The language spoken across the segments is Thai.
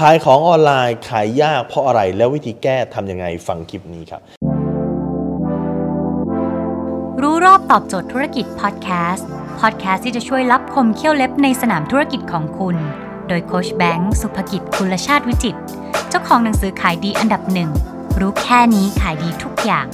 ขายของออนไลน์ขายยากเพราะอะไรแล้ววิธีแก้ทำยังไงฟังคลิปนี้ครับ รู้รอบตอบโจทย์ธุรกิจพอดแคสต์พอดแคสต์ที่จะช่วยรับคมเขี้ยวเล็บในสนามธุรกิจของคุณ โดยโคชแบงค์สุภกิจคุลชาติวิจิต เจ้าของหนังสือขายดีอันดับหนึ่งรู้แค่นี้ขายดีทุกอย่าง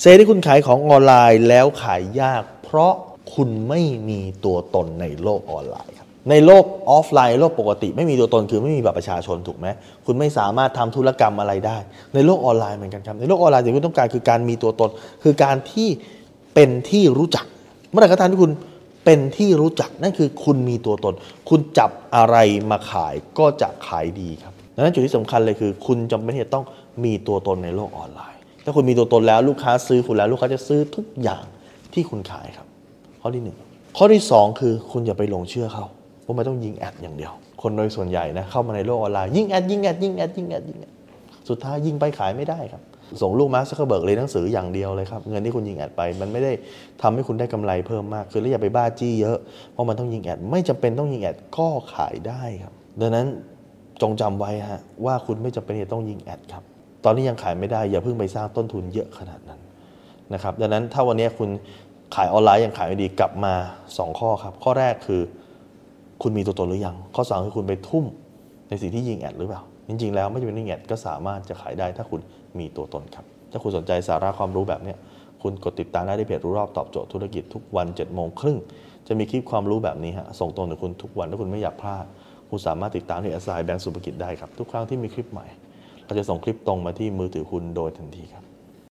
เซที่คุณขายของออนไลน์แล้วขายยาก เพราะคุณไม่มีตัวตนในโลกออนไลน์ครับ ในโลกออฟไลน์โลกปกติ ไม่มีตัวตนคือไม่มีบัตรประชาชนถูกไหมคุณไม่สามารถทำธุรกรรมอะไรได้ ในโลกออนไลน์เหมือนกันครับในโลกออนไลน์สิ่งที่คุณต้องการคือการมีตัวตน คือการที่เป็นที่รู้จัก เมื่อไหร่ก็ตามที่คุณเป็นที่รู้จักนั่นคือคุณมีตัวตน คุณจับอะไรมาขายก็จะขายดีครับดังนั้นจุดที่สำคัญเลยคือ คุณจำเป็นที่จะต้องมีตัวตนในโลกออนไลน์ ถ้าคุณมีตัวตนแล้วลูกค้าซื้อคุณแล้วลูกค้าจะซื้อทุกอย่างที่คุณขายครับ ข้อที่หนึ่งข้อที่สองคือคุณอย่าไปหลงเชื่อเขา เพราะมันต้องยิง ad อย่างเดียว คนโดยส่วนใหญ่นะเข้ามาในโลกออนไลน์ยิง ad ยิง ad ยิง ad ยิง ad ยิง ad สุดท้ายยิงไปขายไม่ได้ครับ ส่งลูกมาร์คซักเคอร์เบิร์กเรียนหนังสืออย่างเดียวเลยครับ เงินที่คุณยิง ad ไป มันไม่ได้ทำให้คุณได้กำไรเพิ่มมากคือแล้วอย่าไปบ้าจี้เยอะเพราะมันต้องยิง ad ไม่จำเป็นต้องยิง ad ก็ขายได้ครับ ดังนั้นจงจำไว้ฮะว่าคุณไม่จำเป็นจะต้องยิง ad ครับตอนนี้ยังขายไม่ได้อย่าเพิ่งไปสร้างต้นทุนเยอะขนาดนั้นนะครับดังนั้นถ้าวันนี้คุณขายออนไลน์ยังขายไม่ดีกลับมา 2 ข้อครับ ข้อแรกคือ คุณมีตัวตนหรือยัง ข้อ2คือคุณไปทุ่มในสิ่งที่ยิงแอดหรือเปล่า จริง ๆ แล้วไม่จำเป็นยิงแอดก็สามารถจะขายได้ถ้าคุณมีตัวตนครับ ถ้าคุณสนใจสาระความรู้แบบนี้คุณกดติดตามได้ที่เพจรู้รอบตอบโจทย์ธุรกิจทุกวัน7จ็ดโมงครึ่งจะมีคลิปความรู้แบบนี้ฮะส่งตรงถึงคุณทุกวันถ้าคุณไม่อยากพลาด คุณสามารถติดตามที่แอสไซแบงก์สุภกิจได้ครับทุกครั้งที่มีคลิปใหม่เราจะส่งคลิปตรงมาที่มือถือคุณโดยทันทีครับ